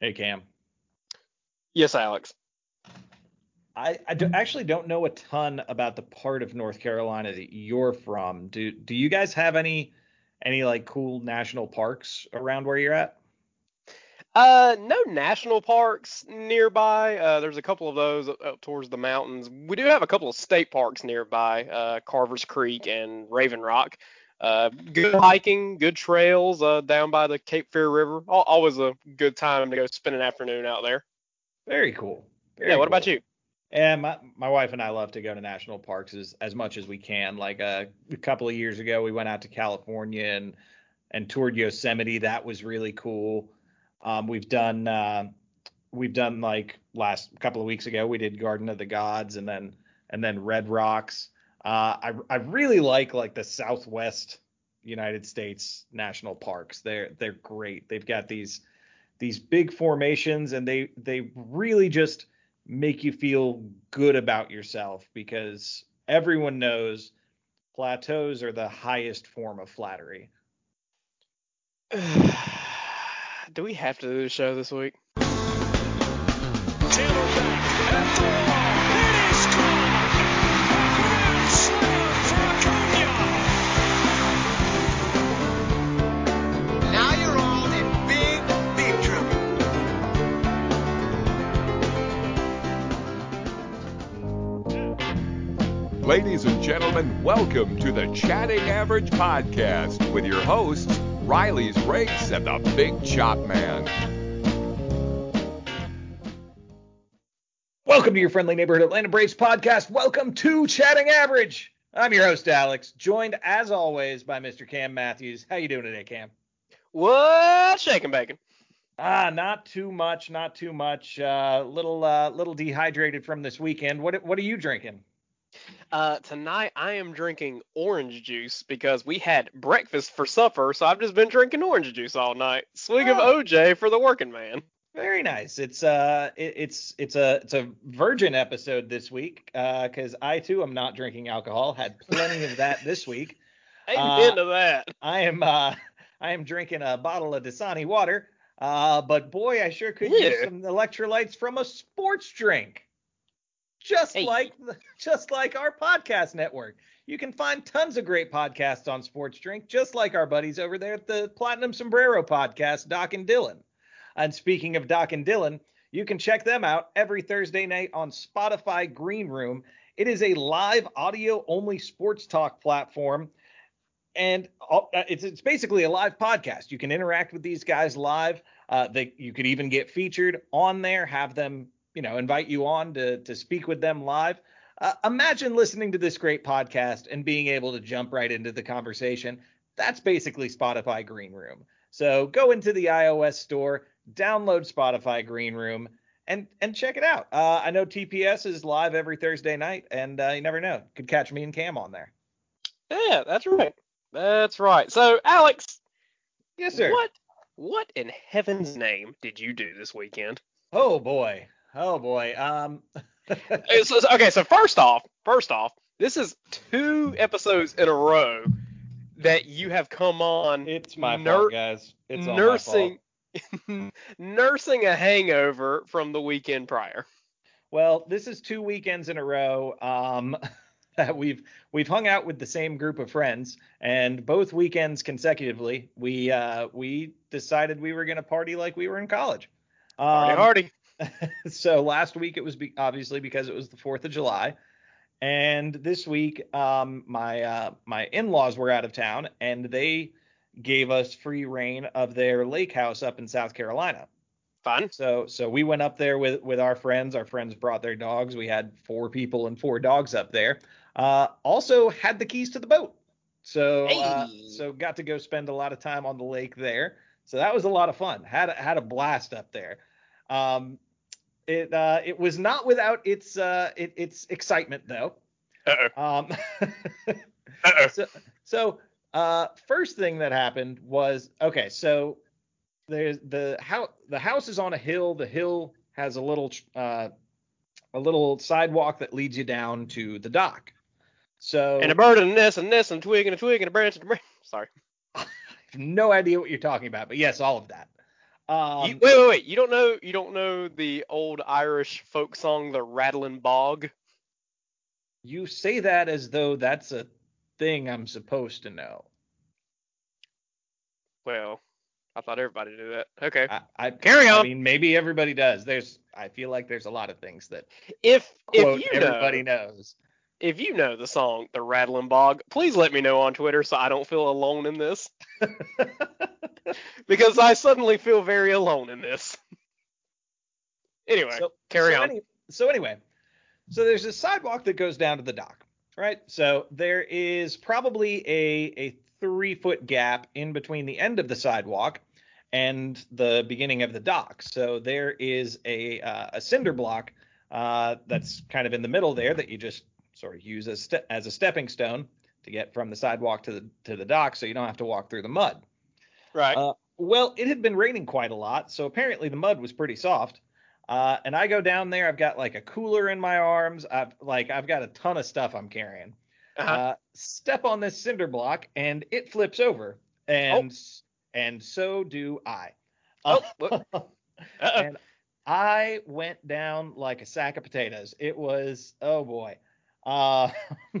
Hey, Cam. Yes, Alex. I, I do, actually don't know a ton about the part of North Carolina that you're from. Do do you guys have any any like cool national parks around where you're at? Uh, no national parks nearby. Uh, there's a couple of those up, up towards the mountains. We do have a couple of state parks nearby, uh, Carver's Creek and Raven Rock. Uh, good hiking, good trails uh, down by the Cape Fear River. Always a good time to go spend an afternoon out there. Very cool. Very yeah. What cool. about you? And my, my wife and I love to go to national parks as, as much as we can. Like uh, a couple of years ago, we went out to California and and toured Yosemite. That was really cool. Um, we've done uh, we've done like last couple of weeks ago, we did Garden of the Gods and then and then Red Rocks. Uh, I I really like like the Southwest United States national parks. They're they're great. They've got these these big formations and they they really just make you feel good about yourself because everyone knows plateaus are the highest form of flattery. do we have to do the show this week? Gentlemen, welcome to the Chatting Average Podcast with your hosts, Riley's Rakes and the Big Chop Man. Welcome to your friendly neighborhood Atlanta Braves podcast. Welcome to Chatting Average. I'm your host Alex, joined as always by Mr. Cam Matthews. How you doing today, Cam? What shaking bacon? Ah, not too much, not too much. Uh, little uh, little dehydrated from this weekend. What what are you drinking? Uh, tonight I am drinking orange juice because we had breakfast for supper, so I've just been drinking orange juice all night. Swig of Oh. OJ for the working man. Very nice. It's uh, it, it's it's a it's a virgin episode this week because I too am not drinking alcohol. Had plenty of that this week. Amen to that. I am uh, I am drinking a bottle of Dasani water. Uh, but boy, I sure could use Yeah. some electrolytes from a sports drink. Just Hey. like just like our podcast network. You can find tons of great podcasts on Sports Drink, just like our buddies over there at the Platinum Sombrero podcast, Doc and Dylan. And speaking of Doc and Dylan, you can check them out every Thursday night on Spotify Green Room. It is a live audio only sports talk platform and uh, it's it's basically a live podcast. You can interact with these guys live. Uh, they you could even get featured on there, have them you know invite you on to to speak with them live. Uh, imagine listening to this great podcast and being able to jump right into the conversation. That's basically Spotify Green Room. So go into the iOS store, download Spotify Green Room, and and check it out. Uh, I know TPS is live every Thursday night, and uh, you never know, could catch me and Cam on there. Yeah, that's right. That's right. So, Alex, Yes, sir. what what in heaven's name did you do this weekend? Oh boy. Oh boy. Um so- okay, so first off, first off, this is two episodes in a row that you have come on it's my Ner- fault, guys. It's nursing fault. nursing a hangover from the weekend prior. Well, this is two weekends in a row um that we've we've hung out with the same group of friends and both weekends consecutively we uh we decided we were going to party like we were in college. Um, hardy. so last week it was be- obviously because it was the Fourth of July, and this week um, my uh, my in-laws were out of town and they gave us free rein of their lake house up in South Carolina. Fun. So so we went up there with with our friends. Our friends brought their dogs. We had four people and four dogs up there. Uh, also had the keys to the boat. So uh, so got to go spend a lot of time on the lake there. So that was a lot of fun. Had a, had a blast up there. Um, it uh, it was not without its uh, it, its excitement though. Uh-oh. Um, Uh-oh. so, so uh, first thing that happened was okay. So there's the house. The house is on a hill. The hill has a little uh, a little sidewalk that leads you down to the dock. So And a bird and a nest and a nest and a twig and a twig and a branch and a branch. Sorry. I have no idea what you're talking about, but yes, all of that. Um, you, wait, wait, wait. You don't know you don't know the old Irish folk song, The Rattling Bog? you say that as though that's a thing I'm supposed to know. Well, I thought everybody knew that. Okay. I, I Carry I mean, maybe everybody does. There's, I feel like there's a lot of things that If quote if you everybody know knows. If you know the song The Rattling Bog, please let me know on Twitter so I don't feel alone in this. because I suddenly feel very alone in this. Anyway, So- carry so on. any- so anyway, so there's a sidewalk that goes down to the dock, right? So there is probably a a three foot gap in between the end of the sidewalk and the beginning of the dock. So there is a uh, a cinder block uh, that's kind of in the middle there that you just sort of use as ste- as a stepping stone to get from the sidewalk to the to the dock, so you don't have to walk through the mud. right. Uh, well, it had been raining quite a lot, so apparently the mud was pretty soft. Uh, and I go down there. I've got like a cooler in my arms. I've like I've got a ton of stuff I'm carrying. uh-huh. Uh, step on this cinder block, and it flips over, and and so do I. Oh. Uh-oh. and I went down like a sack of potatoes. It was oh boy. Uh,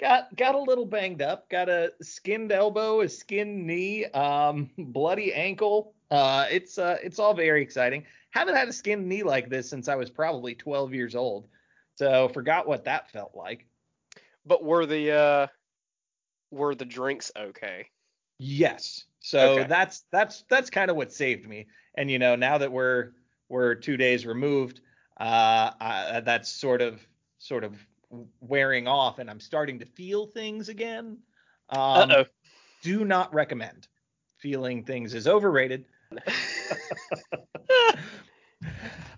got got a little banged up. Got a skinned elbow, a skinned knee, um, bloody ankle. Uh, it's uh, it's all very exciting. Haven't had a skinned knee like this since I was probably 12 years old. So forgot what that felt like. But were the uh were the drinks okay? Yes. So Okay. that's that's that's kind of what saved me. And you know, now that we're we're two days removed, uh, I, that's sort of sort of wearing off, and I'm starting to feel things again. Um, Uh-oh. Do not recommend. Feeling things is overrated.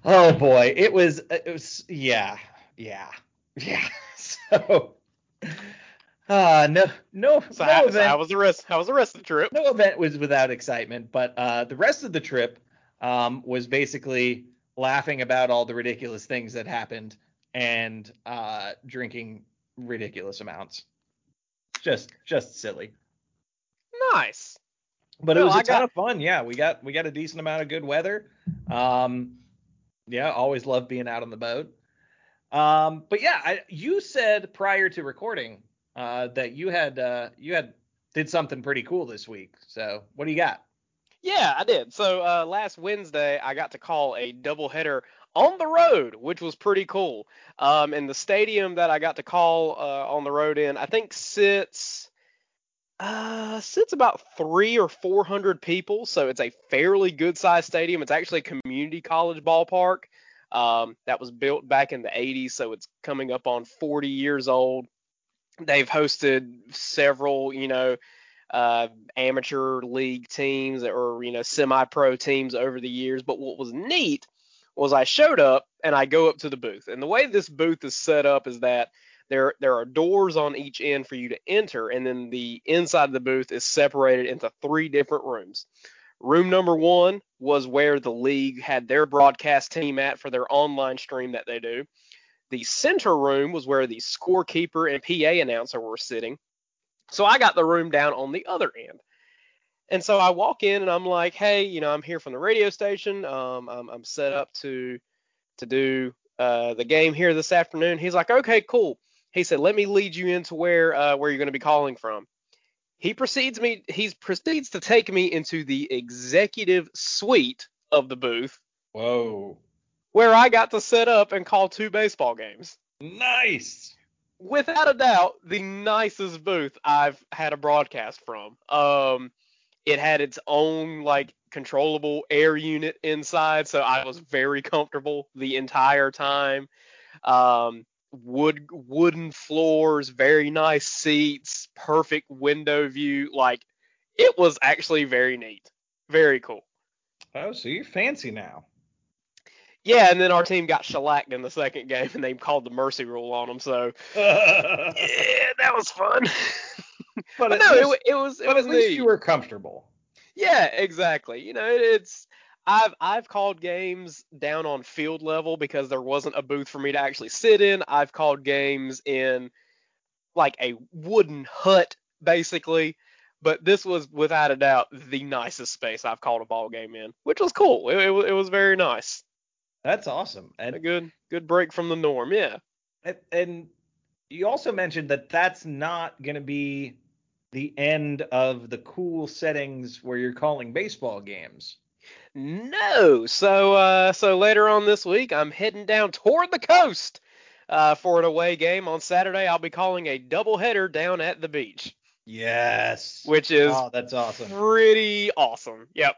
Oh boy, it was it was yeah yeah yeah. So uh no no So, no how, so event how was the rest? How was the rest of the trip? no event was without excitement, but uh, the rest of the trip um, was basically laughing about all the ridiculous things that happened and uh, drinking ridiculous amounts. Just just silly. Nice. But it was a I ton got- of fun. Yeah, we got we got a decent amount of good weather. Um, yeah, always love being out on the boat. Um, but yeah, I, you said prior to recording uh, that you had uh, you had did something pretty cool this week. So what do you got? Yeah, I did. So uh, last Wednesday, I got to call a doubleheader on the road, which was pretty cool. Um, and the stadium that I got to call uh, on the road in, I think sits uh, sits about three or four hundred people. So it's a fairly good sized stadium. It's actually a community college ballpark um, that was built back in the 80s, so it's coming up on 40 years old. They've hosted several, you know, uh, amateur league teams or you know semi-pro teams over the years. But what was neat was I showed up and I go up to the booth, and the way this booth is set up is that there there are doors on each end for you to enter, and then the inside of the booth is separated into three different rooms. Room number one was where the league had their broadcast team at for their online stream that they do. The center room was where the scorekeeper and PA announcer were sitting. So I got the room down on the other end. And so I walk in and I'm like, hey, you know, I'm here from the radio station. Um, I'm, I'm set up to to do uh, the game here this afternoon. He's like, okay, cool. He said, let me lead you into where uh, where you're going to be calling from. He proceeds me he proceeds to take me into the executive suite of the booth Whoa. where I got to set up and call two baseball games. Nice. Without a doubt, the nicest booth I've had a broadcast from. Um, it had its own like controllable air unit inside, so I was very comfortable the entire time. Um, wood wooden floors, very nice seats, perfect window view. Like it was actually very neat, very cool. Oh, so you're fancy now. Yeah, and then our team got shellacked in the second game, and they called the mercy rule on them. So yeah, that was fun. but at no, least, it, it was it but was at least you were comfortable. Yeah, exactly. You know, it, it's I've I've called games down on field level because there wasn't a booth for me to actually sit in. I've called games in like a wooden hut basically, but this was without a doubt the nicest space I've called a ball game in, which was cool. It, it, it was very nice. That's awesome. And A good good break from the norm. Yeah. and- and you also mentioned that that's not going to be the end of the cool settings where you're calling baseball games. No. So uh so later on this week I'm heading down toward the coast uh for an away game on Saturday. I'll be calling a doubleheader down at the beach, Yes. which is oh, that's awesome. pretty awesome. Yep.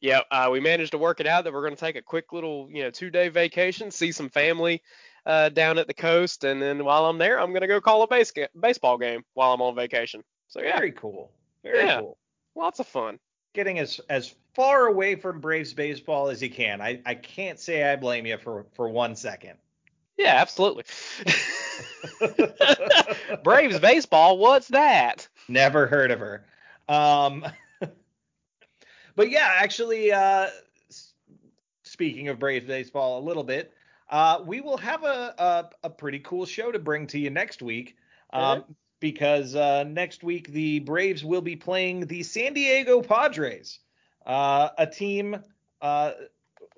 Yep. Uh, we managed to work it out that we're going to take a quick little, you know, two day vacation, see some family uh, down at the coast, and then while I'm there, I'm going to go call a base ga- baseball game while I'm on vacation. So yeah, Very cool. Very Yeah. cool. lots of fun. Getting as as far away from Braves baseball as you can. I, I can't say I blame you for for one second. Yeah, absolutely. Braves baseball, what's that? Never heard of her. Um, but yeah, actually, uh, speaking of Braves baseball a little bit, uh, we will have a, a a pretty cool show to bring to you next week. Um, because uh, next week the Braves will be playing the San Diego Padres, uh, a team uh,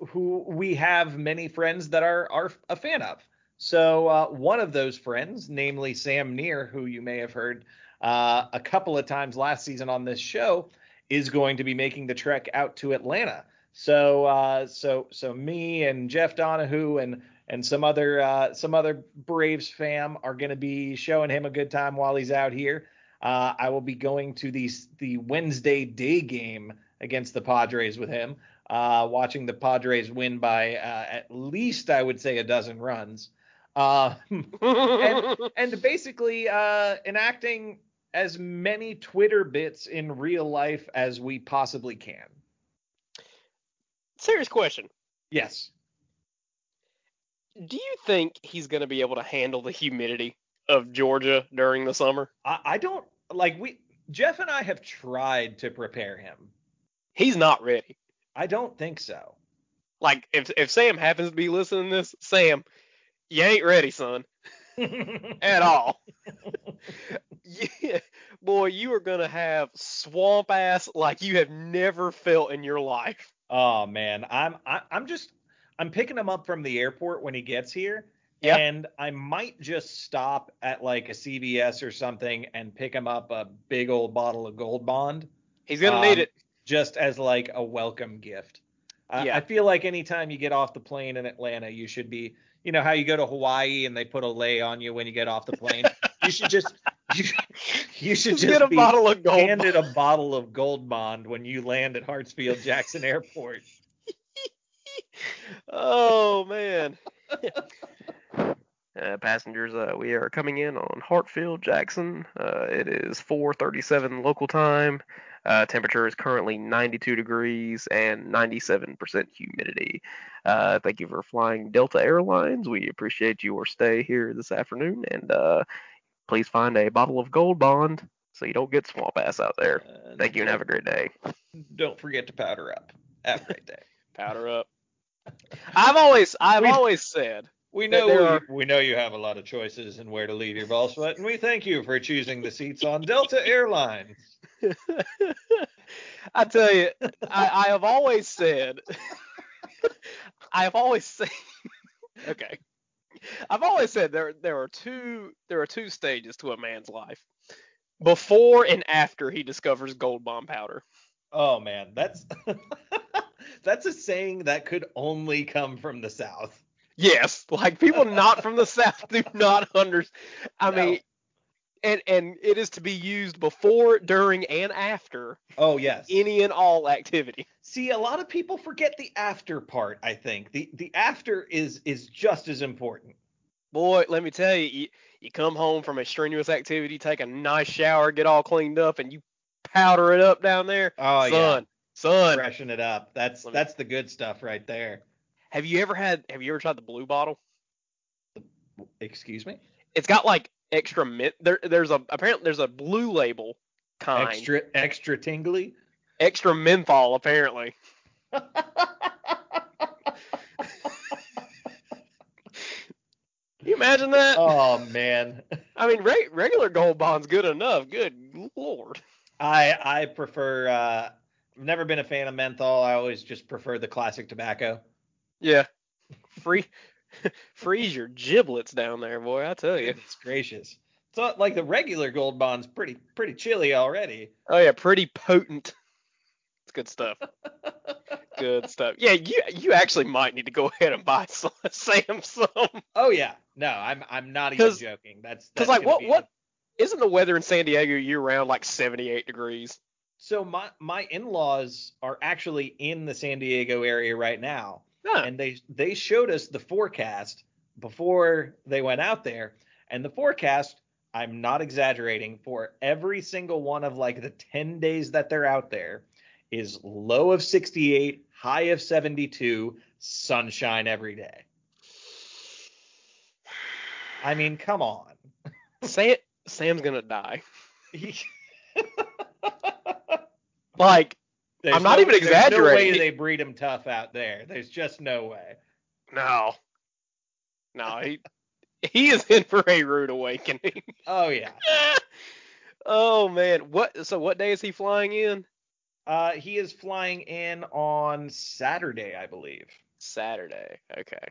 who we have many friends that are are a fan of. So uh, one of those friends, namely Sam Neer, who you may have heard uh, a couple of times last season on this show, is going to be making the trek out to Atlanta. So uh, so so me and Jeff Donahue and and some other uh, some other Braves fam are going to be showing him a good time while he's out here. Uh, I will be going to the the Wednesday day game against the Padres with him, uh, watching the Padres win by uh, at least I would say a dozen runs, uh, and, and basically uh, enacting as many Twitter bits in real life as we possibly can. Serious question. Yes. Do you think he's going to be able to handle the humidity of Georgia during the summer? I, I don't like we Jeff and I have tried to prepare him. He's not ready. I don't think so. Like if if Sam happens to be listening to this, Sam, you ain't ready, son, at all. yeah, boy, you are gonna have swamp ass like you have never felt in your life. oh man, I'm I, I'm just I'm picking him up from the airport when he gets here. Yeah. And I might just stop at like a CVS or something and pick him up a big old bottle of Gold Bond He's gonna Um, need it. just as like a welcome gift. I, Yeah. I feel like anytime you get off the plane in Atlanta, you should be, you know, how you go to Hawaii and they put a lei on you when you get off the plane. you should just, you, you should Just just get a be bottle of gold. handed a bottle of Gold Bond when you land at Hartsfield Jackson Airport. Oh man. Uh, passengers, uh, we are coming in on Hartfield Jackson. Uh, it is 4:37 local time. Uh, temperature is currently 92 degrees and 97% humidity. Uh, thank you for flying Delta Airlines. We appreciate your stay here this afternoon, and uh, please find a bottle of Gold Bond so you don't get swamp ass out there. And Thank you, and have a great day. Don't forget to powder up. Have a great day. Powder up. I've always, I've always said We know we, are- we know you have a lot of choices in where to leave your ball sweat, and we thank you for choosing the seats on Delta Airlines. I tell you, I, I have always said, I have always said, okay, I've always said there there are two there are two stages to a man's life, before and after he discovers gold bond powder. Oh man, that's that's a saying that could only come from the South. Yes, like people not from the South do not understand. I No. mean, and and it is to be used before, during, and after Oh yes. any and all activity. See, a lot of people forget the after part. I think the the after is is just as important. Boy, let me tell you, you, you come home from a strenuous activity, take a nice shower, get all cleaned up, and you powder it up down there. Oh son, son. freshen it up. That's me- that's the good stuff right there. Have you ever had? Have you ever tried the blue bottle? Excuse me. It's got like extra mint. There, there's a apparently there's a blue label kind, extra, Extra tingly. extra menthol apparently. You imagine that? oh man. I mean, re- regular gold bond's good enough. Good lord. I I prefer. uh I've never been a fan of menthol. I always just prefer the classic tobacco. Yeah. Free freeze your giblets down there, boy, I tell you. Goodness gracious. So like the regular gold bond's pretty pretty chilly already. Oh yeah, pretty potent. It's good stuff. good stuff. Yeah, you you actually might need to go ahead and buy some, Sam some. Oh yeah. No, I'm I'm not even joking. That's Because that's like what what isn't the weather in San Diego year round like 78 degrees? So my my in-laws are actually in the San Diego area right now, Huh. and they they showed us the forecast before they went out there, and the forecast. I'm not exaggerating. For every single one of like the 10 days that they're out there, is low of 68, high of 72, sunshine every day. I mean, come on. Sam Sam's gonna die. There's Like I'm not no- even there's No exaggerating. way they breed him tough out there. There's just no way. no, no, he he is in for a rude awakening. Oh yeah. oh man, what? So what day is he flying in? Uh, he is flying in on Saturday, I believe. Saturday. Okay.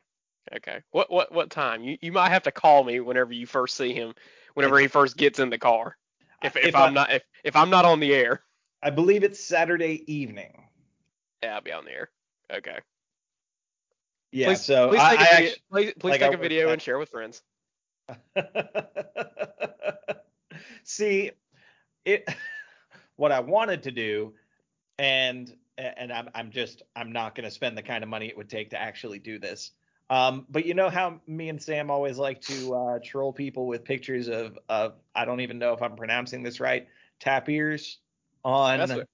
Okay. What what what time? You you might have to call me whenever you first see him, whenever he first gets in the car. If if, If I'm I- not if, if I'm not on the air, I believe it's Saturday evening. yeah, I'll be on the air. Okay. Yeah. please, so please I, take a I video, please, please like, take I a video and share with friends. See, it what I wanted to do, and and I'm I'm just I'm not going to spend the kind of money it would take to actually do this. Um, but you know how me and Sam always like to uh, troll people with pictures of of I don't even know if I'm pronouncing this right tap ears on. That's what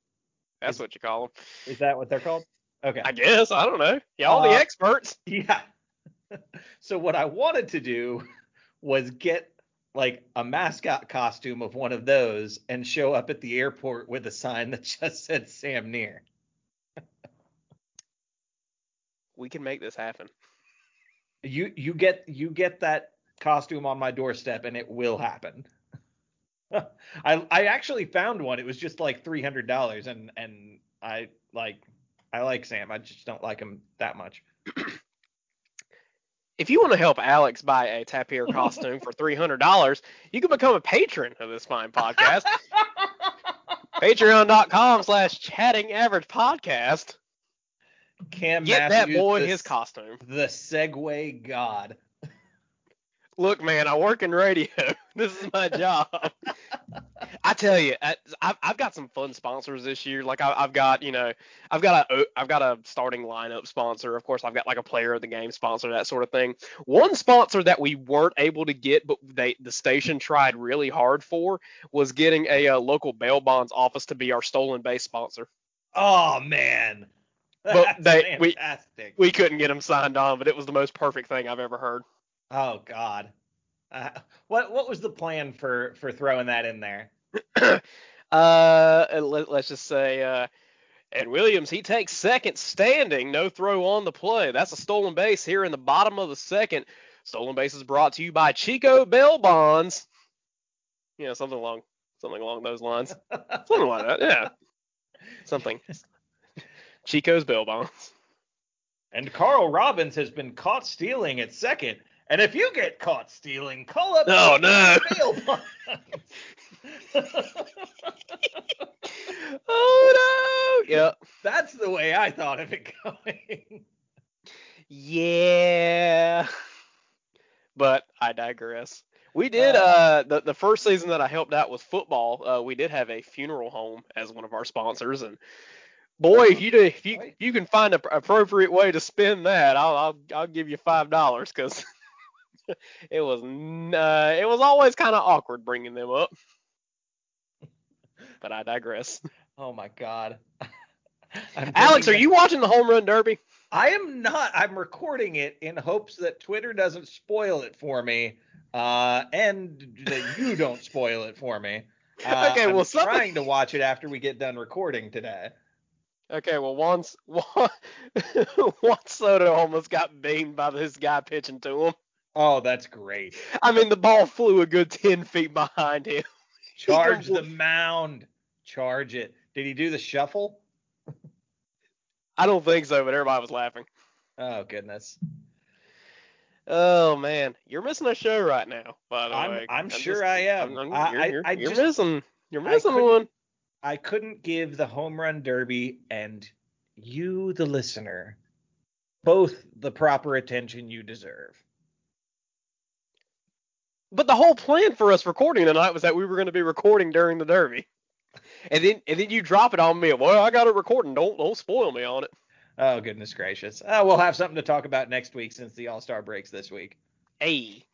that's what you call them. Is that what they're called? Okay. I guess I don't know. Y'all the Uh, experts. Yeah. so what I wanted to do was get like a mascot costume of one of those and show up at the airport with a sign that just said Sam Near. We can make this happen. You you get you get that costume on my doorstep and it will happen. I I actually found one. It was just like three hundred dollars and and I like I like Sam. I just don't like him that much. If you want to help Alex buy a tapir costume for three hundred dollars, you can become a patron of this fine podcast. Patreon.com slash chatting average podcast. Cam Get Matthews, that boy the, his costume. the Segway God. Look, man, I work in radio. This is my job. I tell you, I- I've, I've got some fun sponsors this year. Like I, I've got, you know, I've got a, I've got a starting lineup sponsor. Of course, I've got like a player of the game sponsor, that sort of thing. One sponsor that we weren't able to get, but they, the station tried really hard for, was getting a, uh local bail bonds office to be our stolen base sponsor. Oh man. But That's they- we- We couldn't get them signed on, but it was the most perfect thing I've ever heard. Oh God. Uh, what what was the plan for for throwing that in there? Uh, let, us just say, uh, Ed Williams, he takes second standing, no throw on the play. That's a stolen base here in the bottom of the second. Stolen base is brought to you by Chico Bell Bonds. Yeah, something along something along those lines. something like that, yeah. Something. Chico's Bell Bonds. And Carl Robbins has been caught stealing at second. And if you get caught stealing, call up Oh, no. Oh no! Yep. That's the way I thought of it going. Yeah. But I digress. We did Uh, uh the, the first season that I helped out with football, uh we did have a funeral home as one of our sponsors and boy, if you do, if you you can find an appropriate way to spend that, I'll I'll, I'll give you five dollars because it was uh, it was always kind of awkward bringing them up. But I digress. Oh my god. Alex, are you watching the home run derby? I am not. I'm recording it in hopes that Twitter doesn't spoil it for me, uh, and that you don't spoil it for me. Uh, Okay, I'm well, something- trying to watch it after we get done recording today. Okay, well, once Juan, Juan Soto almost got beamed by this guy pitching to him. Oh, that's great. I mean, the ball flew a good ten feet behind him. Charge the mound. Charge it. Did he do the shuffle? I don't think so, but everybody was laughing. Oh goodness. Oh man, you're missing a show right now. By the I'm- way, I'm sure just- I am. I'm- I- you're, I- you're, I you're just- missing. You're missing couldn't- one. I couldn't give the home run derby and you, the listener, both the proper attention you deserve. But the whole plan for us recording tonight was that we were going to be recording during the derby. And then and then you drop it on me. Well, I got it recording. Don't don't spoil me on it. Oh goodness gracious. Uh, we'll have something to talk about next week since the All Star breaks this week. Hey.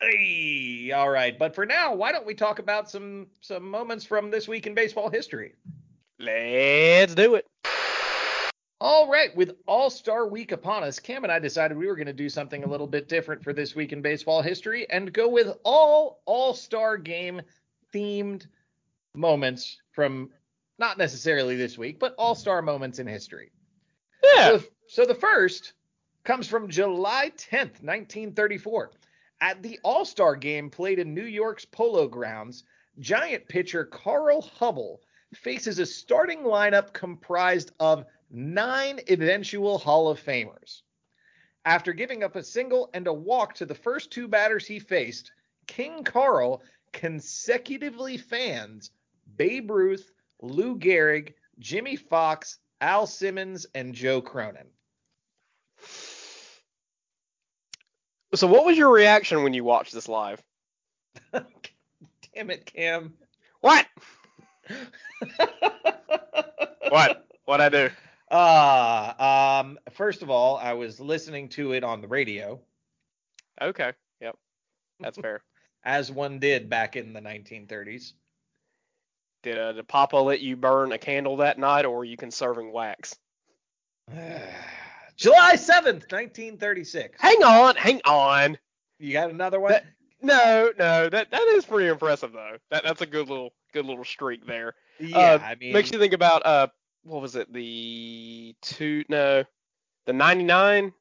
Hey, all right. But for now, why don't we talk about some some moments from this week in baseball history? Let's do it. All right, with All Star Week upon us, Cam and I decided we were going to do something a little bit different for this week in baseball history and go with all All Star Game themed moments from not necessarily this week, but All Star moments in history. Yeah. So, so the first comes from July 10th, 1934. At the All Star game played in New York's Polo Grounds, Giant pitcher Carl Hubbell faces a starting lineup comprised of nine eventual Hall of Famers. After giving up a single and a walk to the first two batters he faced, King Carl consecutively fans Babe Ruth, Lou Gehrig, Jimmie Foxx, Al Simmons, and Joe Cronin. So what was your reaction when you watched this live? Damn it, Cam. What? What? What'd I do? Uh, um, first of all, I was listening to it on the radio, Okay. Yep. That's fair. as one did back in the 1930s. Did uh, did Papa let you burn a candle that night, or were you conserving wax? July 7th, 1936. Hang on, hang on. You got another one? That- No, no, that that is pretty impressive though. That that's a good little good little streak there. yeah, uh, I mean, Makes you think about uh what was it the two no the 99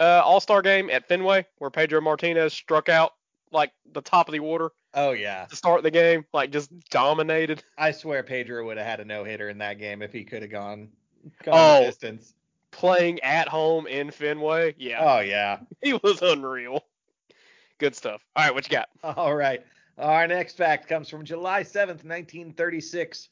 uh All-Star game at Fenway where Pedro Martinez struck out like the top of the order oh yeah. to start the game, like just dominated. I swear Pedro would have had a no hitter in that game if he could have gone, gone Oh. distance. Playing at home in Fenway, yeah, Oh yeah. he was unreal. Good stuff. All right, what you got? All right. Our next fact comes from July 7th, 1936.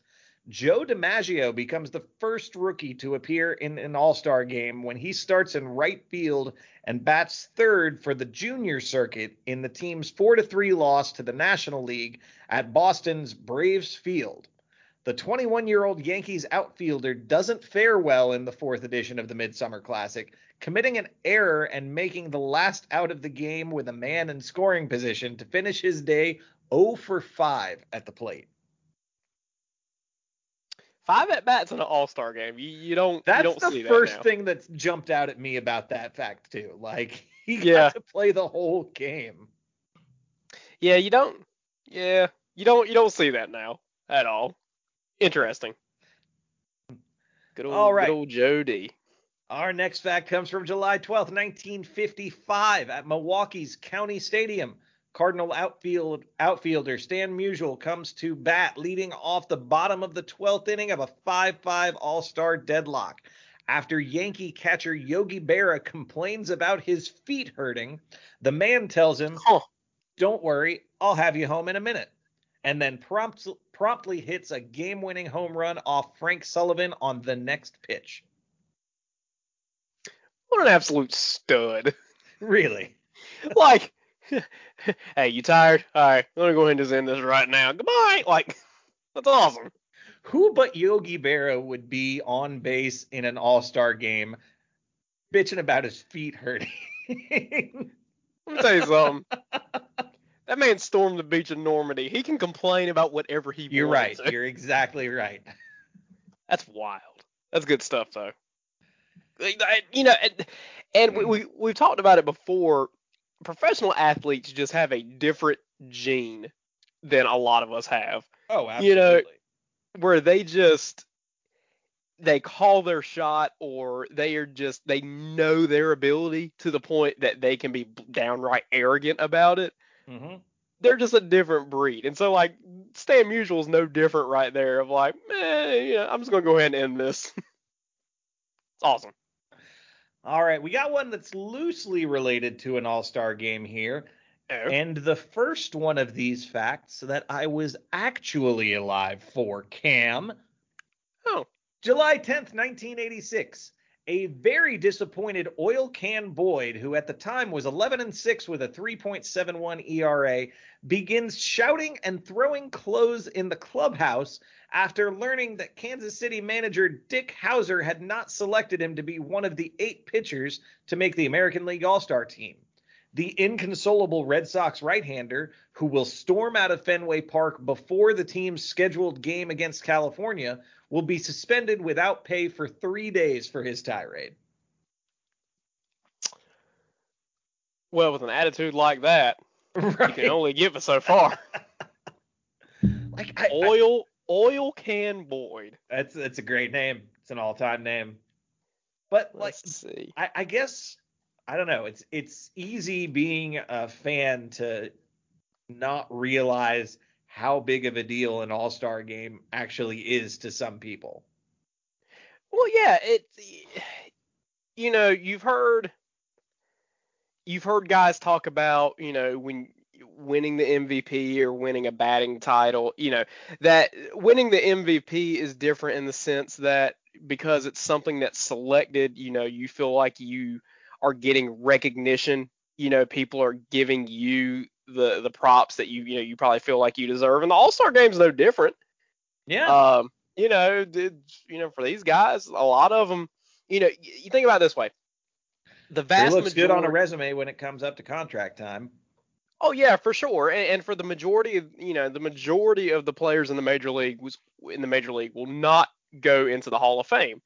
Joe DiMaggio becomes the first rookie to appear in an All Star game when he starts in right field and bats third for the junior circuit in the team's 4 3 loss to the National League at Boston's Braves Field. The 21 year old Yankees outfielder doesn't fare well in the fourth edition of the Midsummer Classic, committing an error and making the last out of the game with a man in scoring position to finish his day 0 for 5 at the plate. Five at bats in an All-Star game. You, you don't That's you don't the see first that thing that's jumped out at me about that fact too. Like he got Yeah. to play the whole game. Yeah, you don't. Yeah, you don't. You don't see that now at all. Interesting. Good old, All right. good old Joe D. Our next fact comes from July 12th, 1955, at Milwaukee's County Stadium. Cardinal outfield outfielder Stan Musial comes to bat, leading off the bottom of the 12th inning of a 5-5 All-Star deadlock. After Yankee catcher Yogi Berra complains about his feet hurting, the man tells him, Huh. "Don't worry, I'll have you home in a minute." And then promptly hits a game-winning home run off Frank Sullivan on the next pitch? What an absolute stud. Really? like, hey, you tired? All right, let me go ahead and just end this right now. Goodbye. Like, that's awesome. Who but Yogi Berra would be on base in an All-Star game bitching about his feet hurting? Let me tell you something. that man stormed the beach of Normandy. He can complain about whatever he You're right. to. You're exactly right. That's wild. That's good stuff, though. You know, and, and we, mm. we we've talked about it before. Professional athletes just have a different gene than a lot of us have, Oh, absolutely. You know, where they just they call their shot or they are just they know their ability to the point that they can be downright arrogant about it. hmm they're just a different breed. And so like Stan Musial is no different right there of like, eh, you know, I'm just gonna go ahead and end this. it's awesome. All right, we got one that's loosely related to an All-Star game here. Oh, And the first one of these facts that I was actually alive for, Cam, oh, July 10th, 1986. A very disappointed oil can Boyd, who at the time was 11 and 6 with a 3.71 ERA, begins shouting and throwing clothes in the clubhouse after learning that Kansas City manager Dick Howser had not selected him to be one of the eight pitchers to make the American League All Star team. The inconsolable Red Sox right hander, who will storm out of Fenway Park before the team's scheduled game against California, will be suspended without pay for three days for his tirade. well, with an attitude like that, you can only get it so far. like I- oil, oil can Boyd. that's that's a great name. It's an all-time name. But like Let's see. I, I guess I don't know. It's it's easy being a fan to not realize how big of a deal an all-star game actually is to some people. Well, yeah, it. You know, you've heard. You've heard guys talk about, you know, when winning the MVP or winning a batting title, you know, that winning the MVP is different in the sense that because it's something that's selected, you know, you feel like you are getting recognition, you know, people are giving you the the props that you you know you probably feel like you deserve and the All-Star game's no different. Yeah. Um, you know, did you know for these guys, a lot of them, you know, you think about it this way. The it vast looks good on a resume when it comes up to contract time. Oh yeah, for sure. And, and for the majority of you know the majority of the players in the major league was in the major league will not go into the Hall of Fame.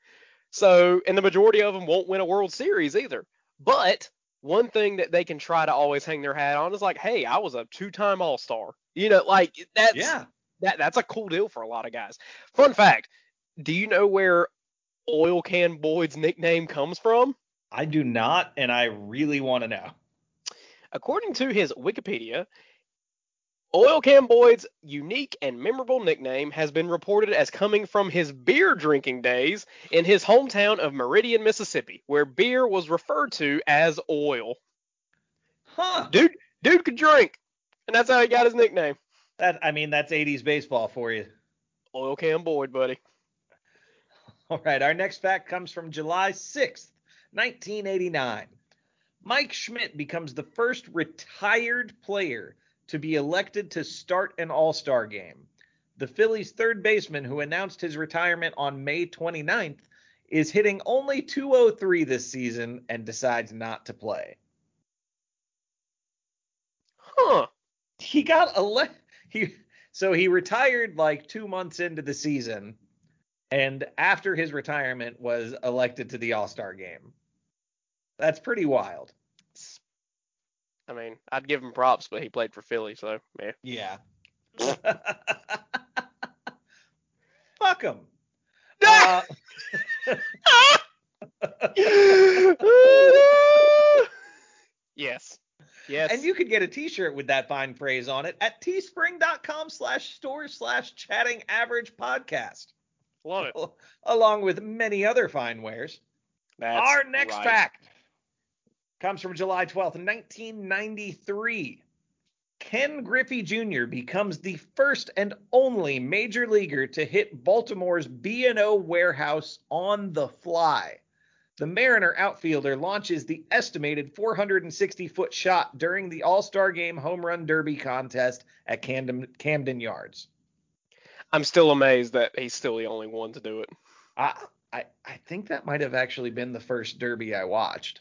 So and the majority of them won't win a World Series either. But one thing that they can try to always hang their hat on is like, hey, I was a two-time All-Star. You know, like that's Yeah. that that's a cool deal for a lot of guys. Fun fact: Do you know where Oil Can Boyd's nickname comes from? I do not, and I really want to know. According to his Wikipedia, Oil Can Boyd's unique and memorable nickname has been reported as coming from his beer drinking days in his hometown of Meridian, Mississippi, where beer was referred to as oil. Huh. Dude, dude could drink, and that's how he got his nickname. That I mean that's 80s baseball for you. Oil Can Boyd, buddy. All right, our next fact comes from July 6th, 1989. Mike Schmidt becomes the first retired player to be elected to start an All-Star game. The Phillies' third baseman who announced his retirement on May 29th is hitting only 203 this season and decides not to play. Huh. He got ele- he so he retired like 2 months into the season and after his retirement was elected to the All-Star game. That's pretty wild. I mean, I'd give him props, but he played for Philly, so yeah. Yeah. Fuck him. Uh, yes. Yes. and you could get a t-shirt with that fine phrase on it at teespring.com slash store slash chatting average podcast love it. along with many other fine wares That's our next right. fact comes from july 12th 1993 Ken Griffey Jr. becomes the first and only major leaguer to hit Baltimore's B&O warehouse on the fly. The Mariner outfielder launches the estimated 460 foot shot during the All Star Game Home Run Derby contest at Camden, Camden Yards. I'm still amazed that he's still the only one to do it. I, I, I think that might have actually been the first Derby I watched.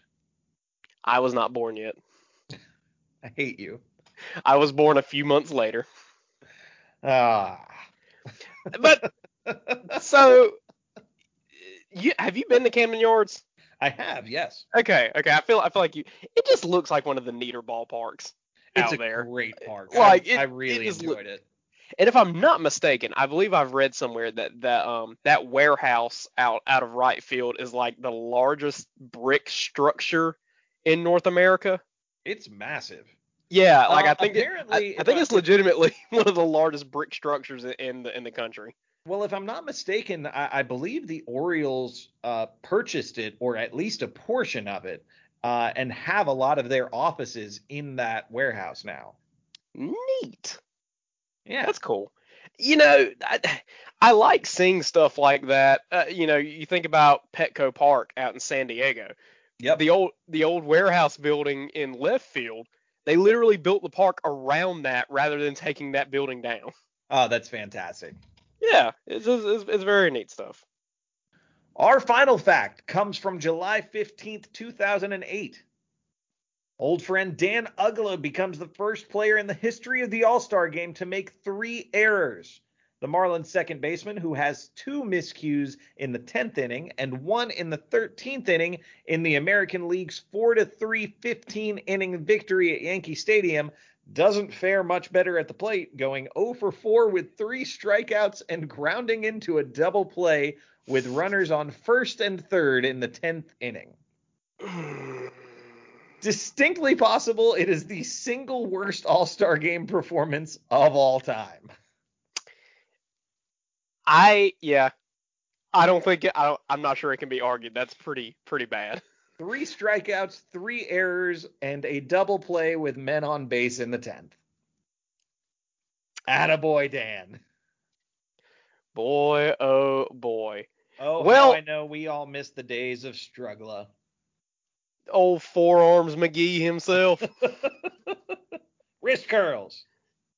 I was not born yet. I hate you. I was born a few months later. Ah. But so, you have you been to Camden Yards? I have, yes. Okay, okay. I feel I feel like you. It just looks like one of the neater ballparks It's out a there. great park. Like, I, it- I really look- enjoyed it. And if I'm not mistaken, I believe I've read somewhere that that um that warehouse out out of right field is like the largest brick structure in North America. It's massive. Yeah, like Uh, I think it, I, I think it's legitimately one of the largest brick structures in- in the in the country. Well, if I'm not mistaken, I, I believe the Orioles uh, purchased it, or at least a portion of it, uh, and have a lot of their offices in that warehouse now. Neat. Yeah, That's cool. You know, I, I like seeing stuff like that. Uh, you know, you think about Petco Park out in San Diego. Yep. The old the old warehouse building in left field. They literally built the park around that rather than taking that building down. oh, that's fantastic. Yeah, it's it's, it's, very neat stuff. Our final fact comes from July 15th, 2008. Old friend Dan Uggla becomes the first player in the history of the All Star game to make three errors. The Marlins second baseman, who has two miscues in the 10th inning and one in the 13th inning in the American League's 4 3 15 inning victory at Yankee Stadium, doesn't fare much better at the plate, going 0 for 4 with three strikeouts and grounding into a double play with runners on first and third in the 10th inning. Distinctly possible it is the single worst All Star game performance of all time. I yeah, I don't think I don't, I'm not sure it can be argued. That's pretty pretty bad. Three strikeouts, three errors, and a double play with men on base in the 10th. Attaboy, Dan. Boy, oh boy. Oh, Well- I know we all miss the days of struggler. Old forearms McGee himself. Wrist curls.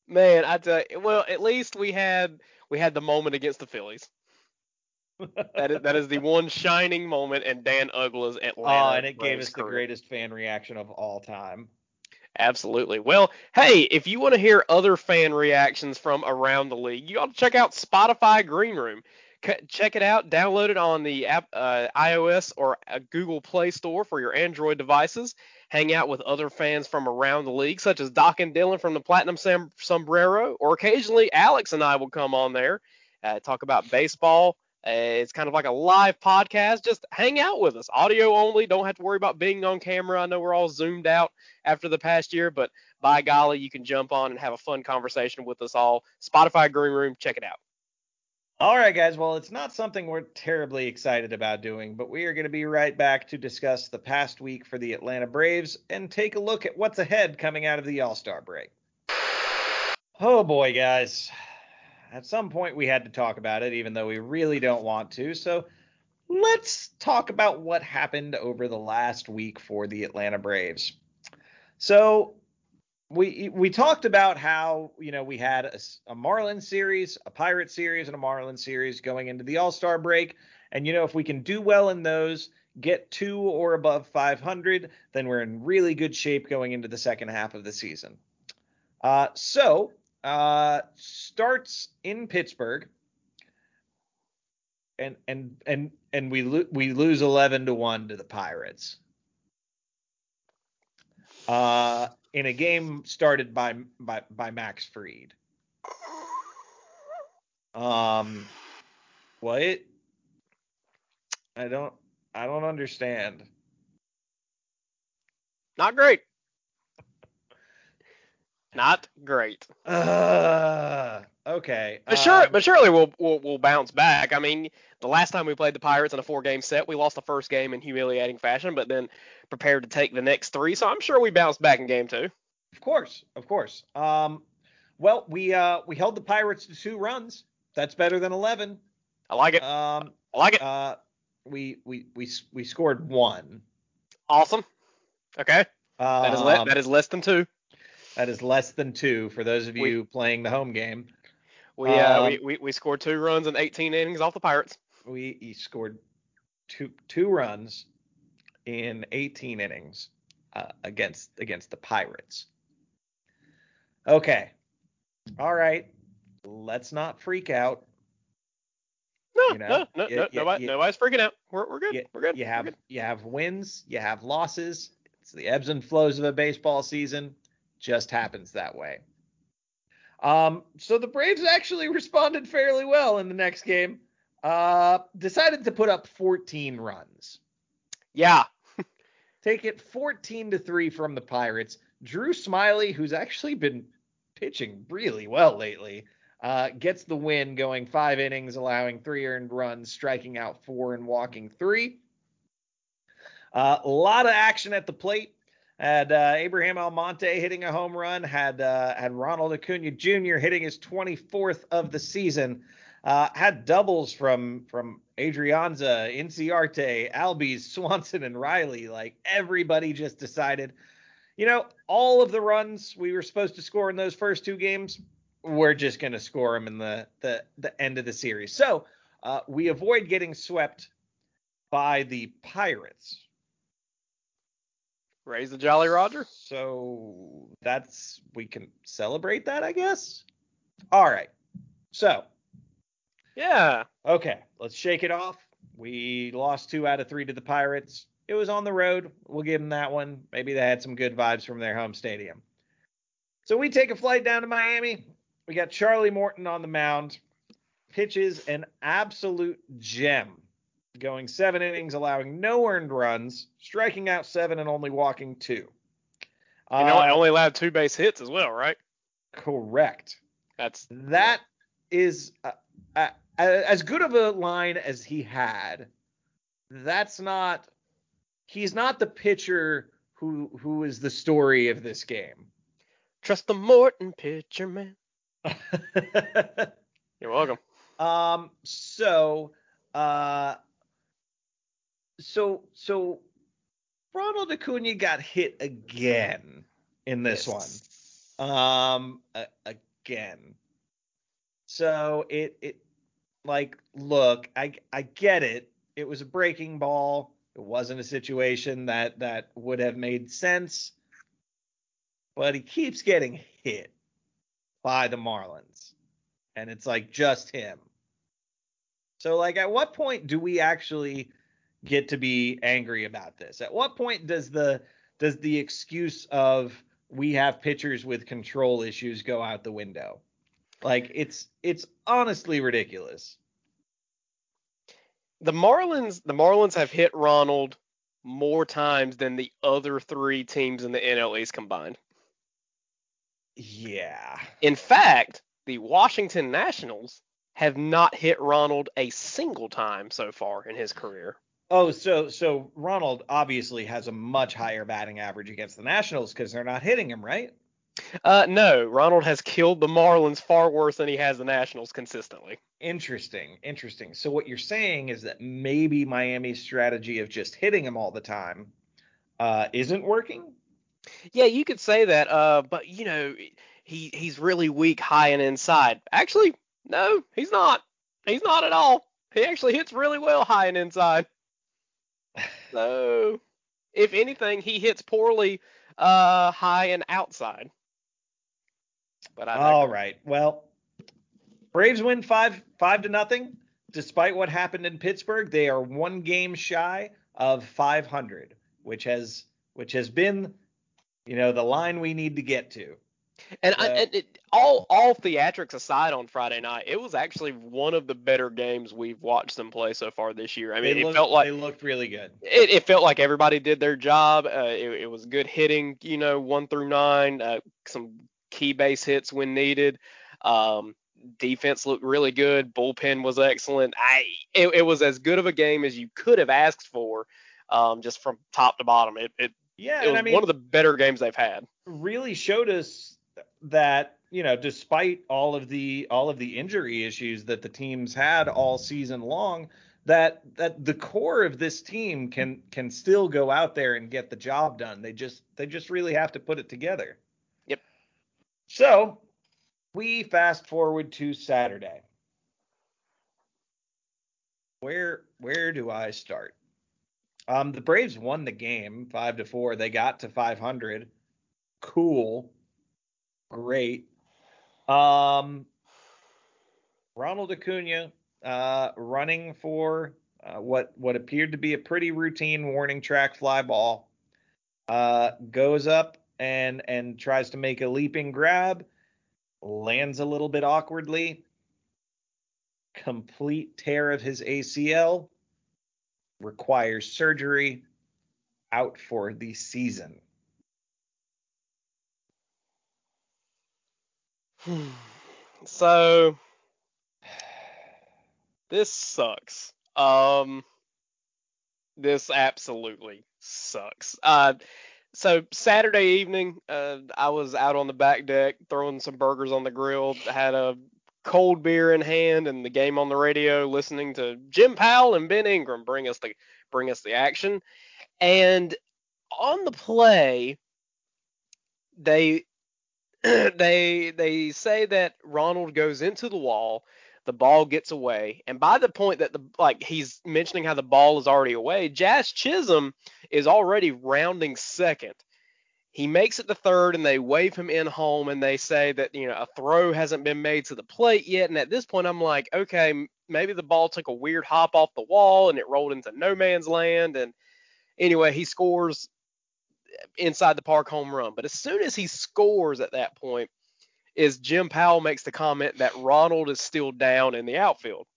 Man, I tell you, well, at least we had we had the moment against the Phillies. That is that is the one shining moment in Dan Uggla's Atlanta. Oh, and it gave us the greatest fan reaction of all time. Absolutely. Well, hey, if you want to hear other fan reactions from around the league, you ought to check out Spotify Green Room. Check it out. Download it on the app, uh, iOS or uh, Google Play Store for your Android devices. Hang out with other fans from around the league, such as Doc and Dylan from the Platinum Sam- Sombrero, or occasionally Alex and I will come on there, uh, talk about baseball. Uh, it's kind of like a live podcast. Just hang out with us. Audio only. Don't have to worry about being on camera. I know we're all zoomed out after the past year, but by golly, you can jump on and have a fun conversation with us all. Spotify Green Room, check it out. All right, guys. Well, it's not something we're terribly excited about doing, but we are going to be right back to discuss the past week for the Atlanta Braves and take a look at what's ahead coming out of the All Star break. Oh boy, guys. At some point, we had to talk about it, even though we really don't want to. So let's talk about what happened over the last week for the Atlanta Braves. So we we talked about how you know we had a Marlin series, a Pirate series, and a Marlin series going into the All Star break, and you know if we can do well in those, get two or above 500, then we're in really good shape going into the second half of the season. Uh, so uh, starts in Pittsburgh, and and and and we lo- we lose 11 to one to the Pirates. Uh, in a game started by by by Max Fried. Um, what? I don't I don't understand. Not great. Not great. Uh, okay. But sure, um, but surely we'll, we'll we'll bounce back. I mean, the last time we played the Pirates in a four-game set, we lost the first game in humiliating fashion, but then prepared to take the next three. So I'm sure we bounced back in game two. Of course, of course. Um, well, we uh, we held the Pirates to two runs. That's better than eleven. I like it. Um, I like it. uh, we we we we scored one. awesome. Okay. That is le- Um, that is less than two. that is less than two for those of We- you playing the home game. We, uh, we, um, we we scored two runs in 18 innings off the Pirates. We scored two two runs in 18 innings uh, against against the Pirates. Okay, all right. Let's not freak out. No, You know, no, no, you- no, you- nobody, you- nobody's freaking out. We're, we're good. you, we're good. you have good. you have wins, you have losses. It's the ebbs and flows of a baseball season. Just happens that way. Um, so the Braves actually responded fairly well in the next game. Uh, decided to put up 14 runs. Yeah. Take it 14 to 3 from the Pirates. Drew Smyly, who's actually been pitching really well lately, uh, gets the win, going five innings, allowing three earned runs, striking out four and walking three. Uh, a lot of action at the plate. Had uh, Abraham Almonte hitting a home run. Had uh, had Ronald Acuna Jr. hitting his 24th of the season. Uh, had doubles from from Adrianza, Inciarte, Albies, Swanson, and Riley. Like everybody just decided, you know, all of the runs we were supposed to score in those first two games, we're just going to score them in the the the end of the series. So uh, we avoid getting swept by the Pirates. Raise the Jolly Roger. So that's we can celebrate that, I guess. All right. So Yeah. Okay, let's shake it off. We lost two out of three to the Pirates. It was on the road. We'll give them that one. Maybe they had some good vibes from their home stadium. So we take a flight down to Miami. We got Charlie Morton on the mound. Pitches an absolute gem, going seven innings, allowing no earned runs, striking out seven and only walking two. You know, I Uh, only allowed two base hits as well, right? correct. That's that is uh, uh, as good of a line as he had. That's not. He's not the pitcher who who is the story of this game. trust the Morton pitcher, man. You're welcome. um. So. Uh. So so. Ronald Acuna got hit again in this Yes. one. Um. a- again. So it it like look, I I get it. It was a breaking ball. It wasn't a situation that that would have made sense. But he keeps getting hit by the Marlins. And it's like just him. So like at what point do we actually get to be angry about this? At what point does the does the excuse of we have pitchers with control issues go out the window? Like it's it's honestly ridiculous. The Marlins, the Marlins have hit Ronald more times than the other three teams in the NL East combined. Yeah. In fact, the Washington Nationals have not hit Ronald a single time so far in his career. Oh, so so Ronald obviously has a much higher batting average against the Nationals because they're not hitting him, right? Uh, no, Ronald has killed the Marlins far worse than he has the Nationals consistently. Interesting, interesting. So what you're saying is that maybe Miami's strategy of just hitting him all the time uh, isn't working. Yeah, you could say that. Uh, but you know, he he's really weak high and inside. Actually, no, he's not. He's not at all. He actually hits really well high and inside. So, if anything, he hits poorly uh high and outside. But I All right. Well, Braves win five five to nothing. Despite what happened in Pittsburgh, they are one game shy of 500, which has which has been, you know, the line we need to get to. And, I, and it, all all theatrics aside on Friday night, it was actually one of the better games we've watched them play so far this year. I mean, they it looked, felt like they looked really good. it, it felt like everybody did their job. Uh, it, it was good hitting, you know, one through nine, uh, some key base hits when needed. Um, defense looked really good. Bullpen was excellent. I it, it was as good of a game as you could have asked for, um, just from top to bottom. It, it Yeah, it was I mean, one of the better games they've had. really showed us that you know, despite all of the all of the injury issues that the teams had all season long, that that the core of this team can can still go out there and get the job done. They just they just really have to put it together. Yep. So we fast forward to Saturday. Where where do I start? Um, the Braves won the game five to four. They got to 500. Cool, great. Um, Ronald Acuna uh, running for uh, what what appeared to be a pretty routine warning track fly ball. Uh, goes up and and tries to make a leaping grab, lands a little bit awkwardly. Complete tear of his ACL, requires surgery, out for the season. so this sucks. Um this absolutely sucks. Uh so Saturday evening, uh, I was out on the back deck throwing some burgers on the grill. Had a cold beer in hand and the game on the radio, listening to Jim Powell and Ben Ingram bring us the bring us the action. And on the play, they they they say that Ronald goes into the wall, the ball gets away, and by the point that the like he's mentioning how the ball is already away, Jazz Chisholm is already rounding second. He makes it to third, and they wave him in home, and they say that you know a throw hasn't been made to the plate yet. And at this point, I'm like, okay, maybe the ball took a weird hop off the wall and it rolled into no man's land. And anyway, he scores inside the park home run. But as soon as he scores at that point, is Jim Powell makes the comment that Ronald is still down in the outfield.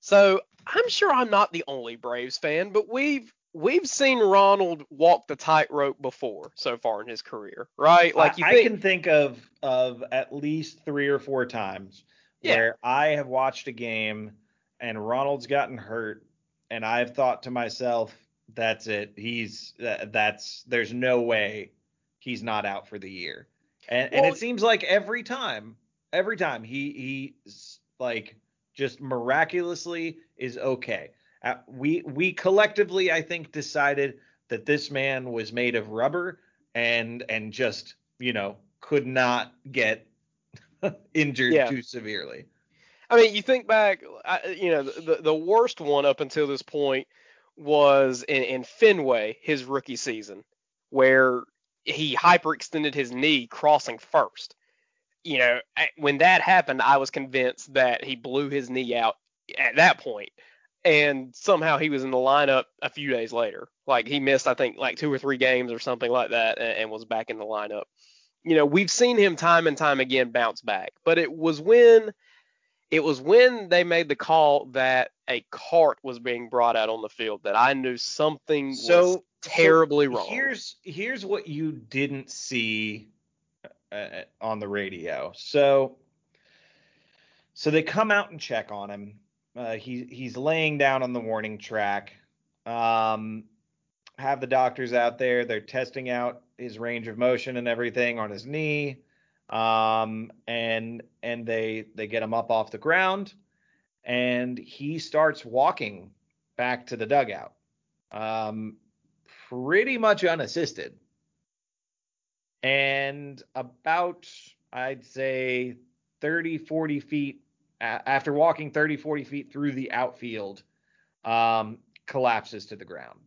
So I'm sure I'm not the only Braves fan, but we've we've seen Ronald walk the tightrope before so far in his career, right? Like you I, think, I can think of of at least three or four times yeah. where I have watched a game and Ronald's gotten hurt, and I've thought to myself, that's it. He's that's there's no way he's not out for the year. And well, and it seems like every time, every time he he's like just miraculously is okay. Uh, we we collectively I think decided that this man was made of rubber and and just, you know, could not get injured yeah. too severely. I mean, you think back, you know, the the worst one up until this point was in, in Fenway, his rookie season, where he hyperextended his knee crossing first. You know, when that happened, I was convinced that he blew his knee out at that point, and somehow he was in the lineup a few days later. Like he missed, I think, like two or three games or something like that, and, and was back in the lineup. You know, we've seen him time and time again bounce back, but it was when it was when they made the call that a cart was being brought out on the field that I knew something so, was terribly so wrong. Here's here's what you didn't see uh, on the radio. So so they come out and check on him. Uh, he he's laying down on the warning track. Um, have the doctors out there. They're testing out his range of motion and everything on his knee um, and and they they get him up off the ground, and he starts walking back to the dugout, um, pretty much unassisted. And about I'd say 30, 40 feet after walking 30, 40 feet through the outfield, um, collapses to the ground.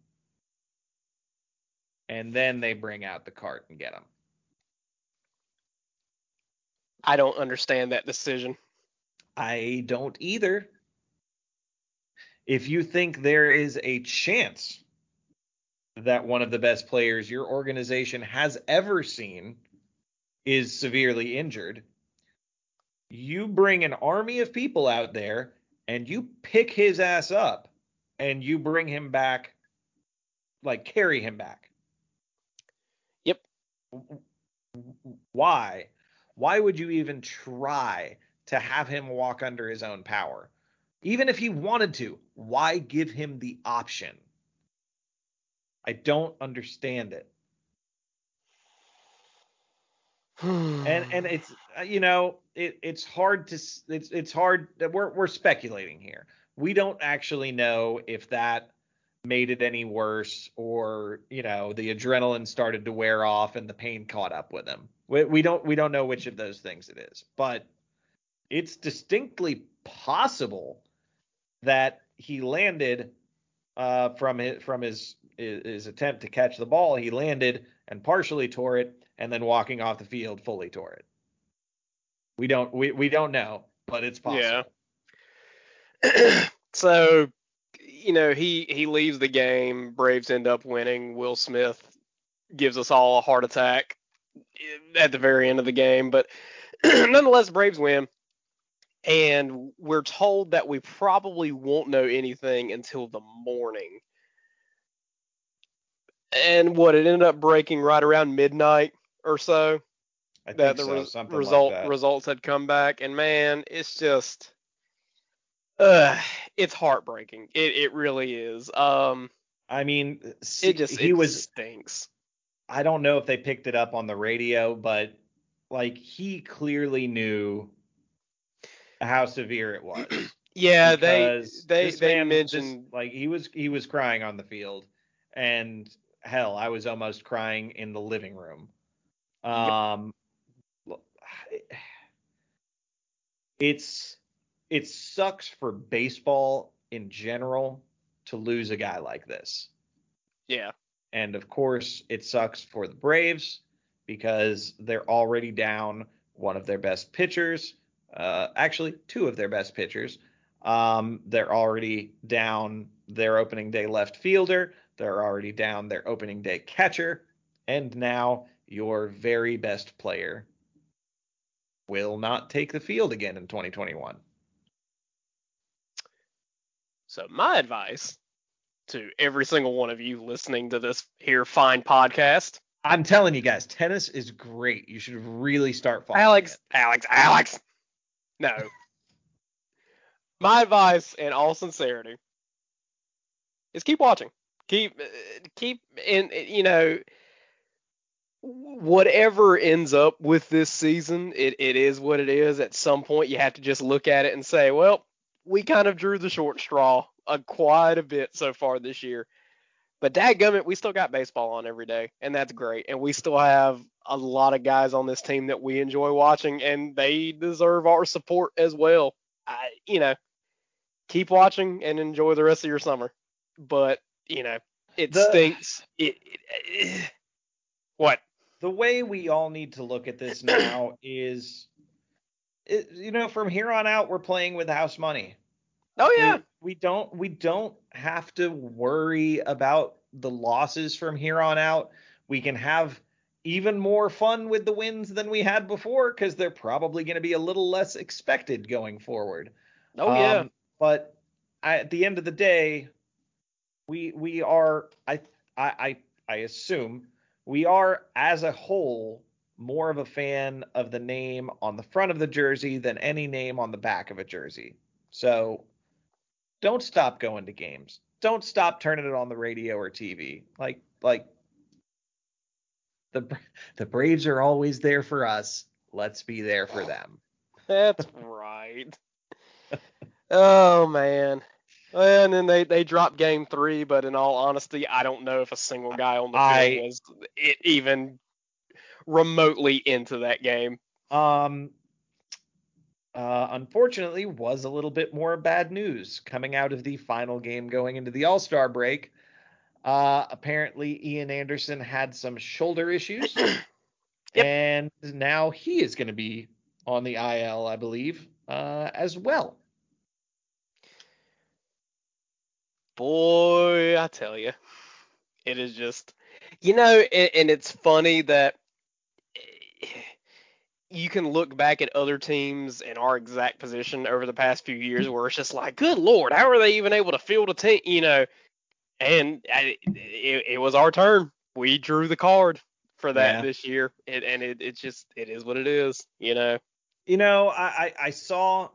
And then they bring out the cart and get him. I don't understand that decision. I don't either. If you think there is a chance that one of the best players your organization has ever seen is severely injured, you bring an army of people out there and you pick his ass up and you bring him back, like carry him back. Yep. Why? why would you even try to have him walk under his own power? Even if he wanted to, why give him the option? I don't understand it. and and it's uh, you know it it's hard to it's it's hard we're we're speculating here. We don't actually know if that made it any worse or you know the adrenaline started to wear off and the pain caught up with him. We we don't we don't know which of those things it is, but it's distinctly possible that he landed uh, from his from his his attempt to catch the ball. He landed and partially tore it, and then walking off the field fully tore it. We don't we, we don't know, but it's possible. Yeah. so, you know, he he leaves the game. Braves end up winning. Will Smith gives us all a heart attack at the very end of the game, but nonetheless, Braves win. And we're told that we probably won't know anything until the morning. And what it ended up breaking right around midnight or so? I think that the so, something result like that. results had come back. And man it's just uh it's heartbreaking. It it really is. Um I mean, it just he it was stinks. I don't know if they picked it up on the radio, but like he clearly knew how severe it was. yeah they because they they just- mentioned like he was he was crying on the field, and hell, I was almost crying in the living room. Um, it's it sucks for baseball in general to lose a guy like this. yeah And of course, it sucks for the Braves because they're already down one of their best pitchers, uh, actually, two of their best pitchers. Um, they're already down their opening day left fielder. They're already down their opening day catcher. And now your very best player will not take the field again in 2021. so my advice to every single one of you listening to this here fine podcast I'm telling you guys, tennis is great. You should really start following alex it. alex alex no. My advice in all sincerity is keep watching. Keep uh, keep in you know whatever ends up with this season it, it is what it is. At some point you have to just look at it and say well we kind of drew the short straw uh, quite a bit so far this year. But dadgummit, we still got baseball on every day, and that's great. And we still have a lot of guys on this team that we enjoy watching, and they deserve our support as well. I, you know, keep watching and enjoy the rest of your summer. But you know, it The- stinks. It, it, eh. what? the way we all need to look at this now is it, you know from here on out we're playing with house money Oh yeah, we, we don't we don't have to worry about the losses from here on out we can have even more fun with the wins than we had before because they're probably going to be a little less expected going forward oh yeah. Um, but I, at the end of the day, we we are I I I, I assume we are as a whole more of a fan of the name on the front of the jersey than any name on the back of a jersey. So don't stop going to games. Don't stop turning it on the radio or TV. Like like the the Braves are always there for us. Let's be there for them. That's right. oh man. And then they they dropped game three, but in all honesty, I don't know if a single guy on the I- field was it even remotely into that game. um uh, unfortunately was a little bit more bad news coming out of the final game going into the all-star break uh apparently ian anderson had some shoulder issues Yep. and now he is going to be on the il i believe uh as well Boy, I tell you, it is just, you know, and, and it's funny that you can look back at other teams in our exact position over the past few years where it's just like, good lord, how are they even able to field a team? You know, and I, it, it was our turn. We drew the card for that Yeah. this year, it, and it, it's just, it is what it is. You know, You know, I, I, I saw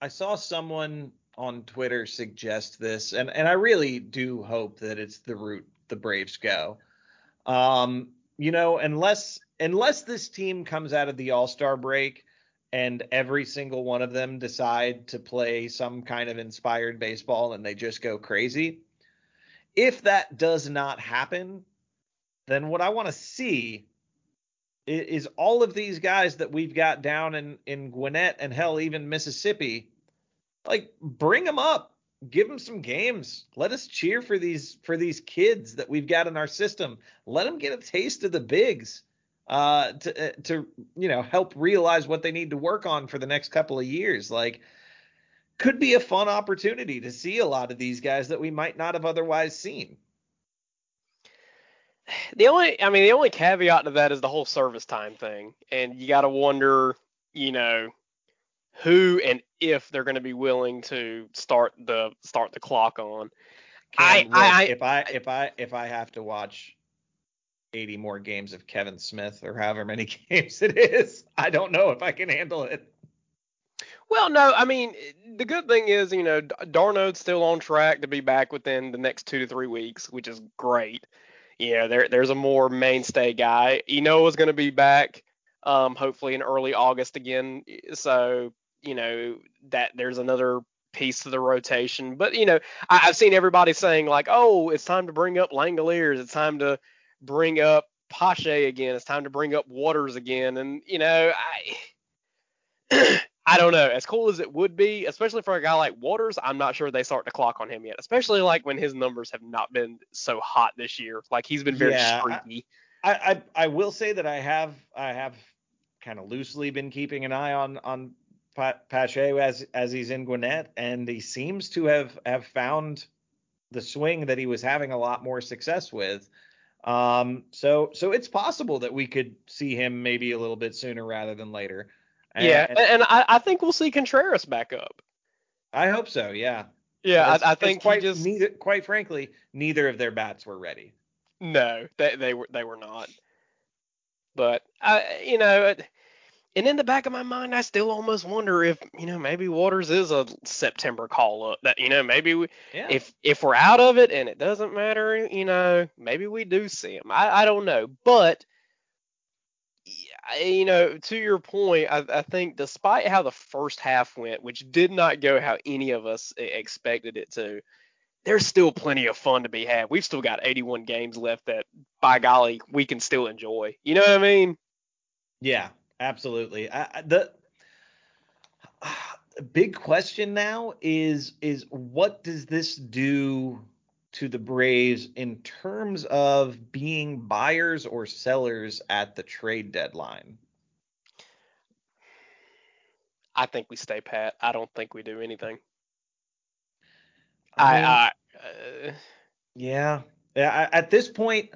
I saw someone on Twitter suggest this, and, and I really do hope that it's the route the Braves go. Um, you know, unless unless this team comes out of the All-Star break and every single one of them decide to play some kind of inspired baseball and they just go crazy. If that does not happen, then what I want to see is, is all of these guys that we've got down in in Gwinnett and hell even Mississippi like bring them up. Give them some games. Let us cheer for these for these kids that we've got in our system. Let them get a taste of the bigs uh to uh, to you know help realize what they need to work on for the next couple of years. Like could be a fun opportunity to see a lot of these guys that we might not have otherwise seen the only i mean the only caveat to that is the whole service time thing and you got to wonder you know who and if they're going to be willing to start the start the clock on. I, I, if I if I if I have to watch 80 more games of Kevan Smith or however many games it is, I don't know if I can handle it. Well, no, I mean the good thing is, you know, d'Arnaud's still on track to be back within the next two to three weeks, which is great. You know, there there's a more mainstay guy. Ynoa's going to be back, um, hopefully in early August again. So you know that there's another piece to the rotation. But you know, I, have seen everybody saying like, oh, it's time to bring up Langeliers, it's time to bring up Pache again, it's time to bring up Waters again, and you know, I. I don't know. As cool as it would be, especially for a guy like Waters, I'm not sure they start to clock on him yet. Especially like when his numbers have not been so hot this year. Like he's been very yeah, streaky. I, I I will say that I have I have kind of loosely been keeping an eye on on Pache as as he's in Gwinnett, and he seems to have have found the swing that he was having a lot more success with. Um, so so it's possible that we could see him maybe a little bit sooner rather than later. And, yeah, and, and I, I, think we'll see Contreras back up. I hope so. Yeah. Yeah, I, I, think quite just neither, quite frankly, neither of their bats were ready. No, they they were they were not. But I, you know, and in the back of my mind, I still almost wonder if you know maybe Waters is a September call up. That you know maybe we, yeah. if if we're out of it and it doesn't matter, you know maybe we do see him. I I don't know, but you know to your point, I, I think despite how the first half went, which did not go how any of us expected it to, there's still plenty of fun to be had. We've still got 81 games left that by golly we can still enjoy. You know what I mean? Yeah, Absolutely. I, the big question now is is what does this do to the Braves in terms of being buyers or sellers at the trade deadline? I think we stay pat. I don't think we do anything. I, mean, I, I uh, yeah. Yeah. At this point,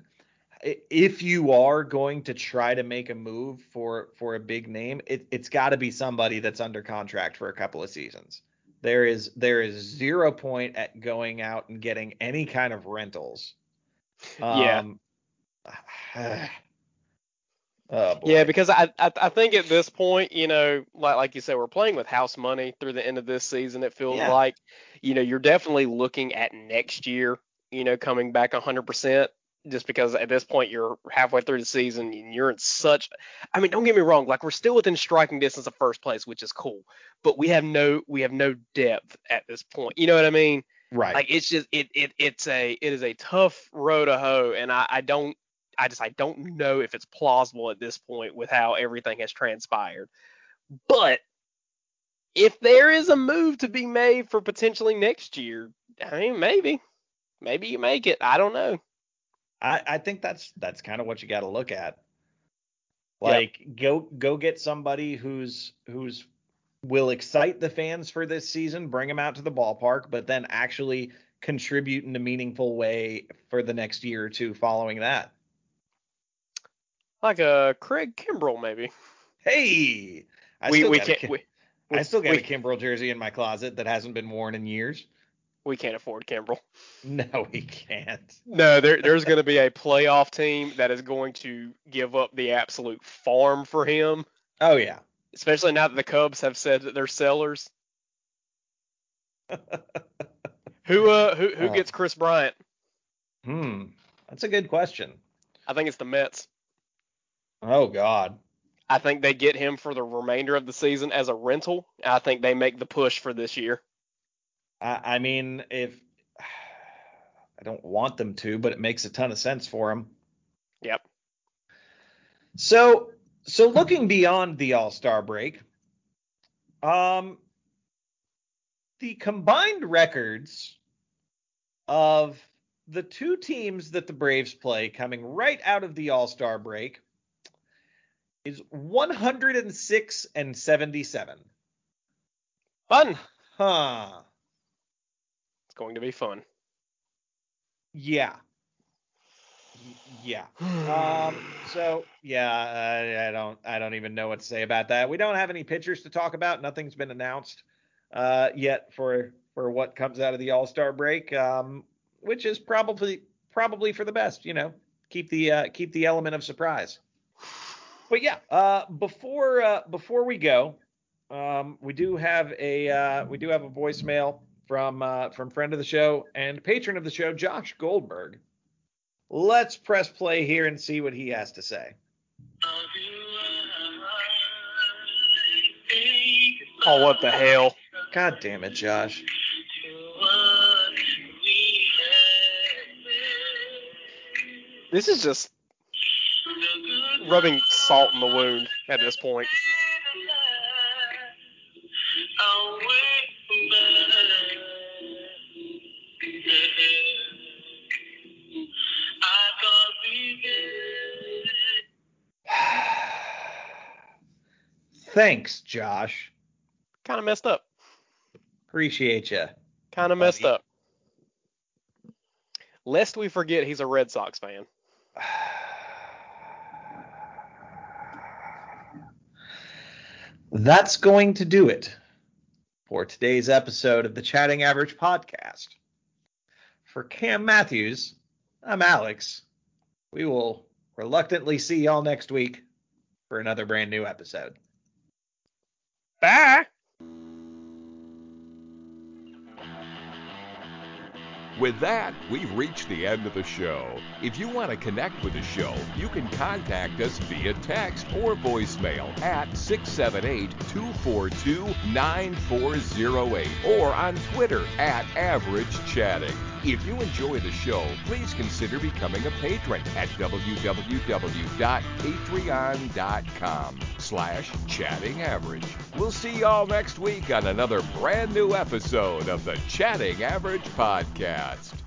if you are going to try to make a move for for a big name, it, it's got to be somebody that's under contract for a couple of seasons. There is there is zero point at going out and getting any kind of rentals. Um, yeah. Oh, yeah, because I, I, I think at this point, you know, like like you said, we're playing with house money through the end of this season. It feels yeah. like, you know, you're definitely looking at next year, you know, coming back 100% just because at this point you're halfway through the season and you're in such I mean don't get me wrong like we're still within striking distance of first place which is cool but we have no we have no depth at this point you know what I mean? Right. Like it's just it it it's a it is a tough row to hoe and I I don't I just I don't know if it's plausible at this point with how everything has transpired but if there is a move to be made for potentially next year I mean maybe maybe you make it I don't know I, I think that's that's kind of what you got to look at. Like yep. go go get somebody who's who's will excite the fans for this season, bring them out to the ballpark, but then actually contribute in a meaningful way for the next year or two following that. Like a Craig Kimbrel, maybe. Hey, I we we can't. we, I still got we, a Kimbrel jersey in my closet that hasn't been worn in years we can't afford Kimbrel. No, we can't. No, there, there's going to be a playoff team that is going to give up the absolute farm for him. Oh yeah. Especially now that the Cubs have said that they're sellers. who uh who who uh, gets Kris Bryant? Hmm. That's a good question. I think it's the Mets. Oh God. I think they get him for the remainder of the season as a rental. I think they make the push for this year. I, I mean, if I don't want them to, but it makes a ton of sense for them. Yep. So, so looking beyond the All Star break, um, the combined records of the two teams that the Braves play coming right out of the All Star break is 106 and 77. Fun. Huh. Going to be fun. Yeah. Yeah. Um, so yeah, I, I don't I don't even know what to say about that. We don't have any pitchers to talk about. Nothing's been announced uh, yet for for what comes out of the All Star break, um, which is probably probably for the best. You know, keep the uh, keep the element of surprise. But yeah, uh, before uh, before we go, um, we do have a uh, we do have a voicemail from uh, from friend of the show and patron of the show, Josh Goldberg. Let's press play here and see what he has to say. Oh, what the hell? God damn it, Josh. This is just rubbing salt in the wound at this point. Thanks, Josh. Kind of messed up. Appreciate you. Kind of messed up. Lest we forget he's a Red Sox fan. That's going to do it for today's episode of the Chatting Average podcast. For Cam Matthews, I'm Alex. We will reluctantly see y'all next week for another brand new episode. Bye. With that, we've reached the end of the show. If you want to connect with the show, you can contact us via text or voicemail at 678 242 9408 or on Twitter at Average Chatting. If you enjoy the show, please consider becoming a patron at www.patreon.com slash chatting average. We'll see y'all next week on another brand new episode of the Chatting Average Podcast.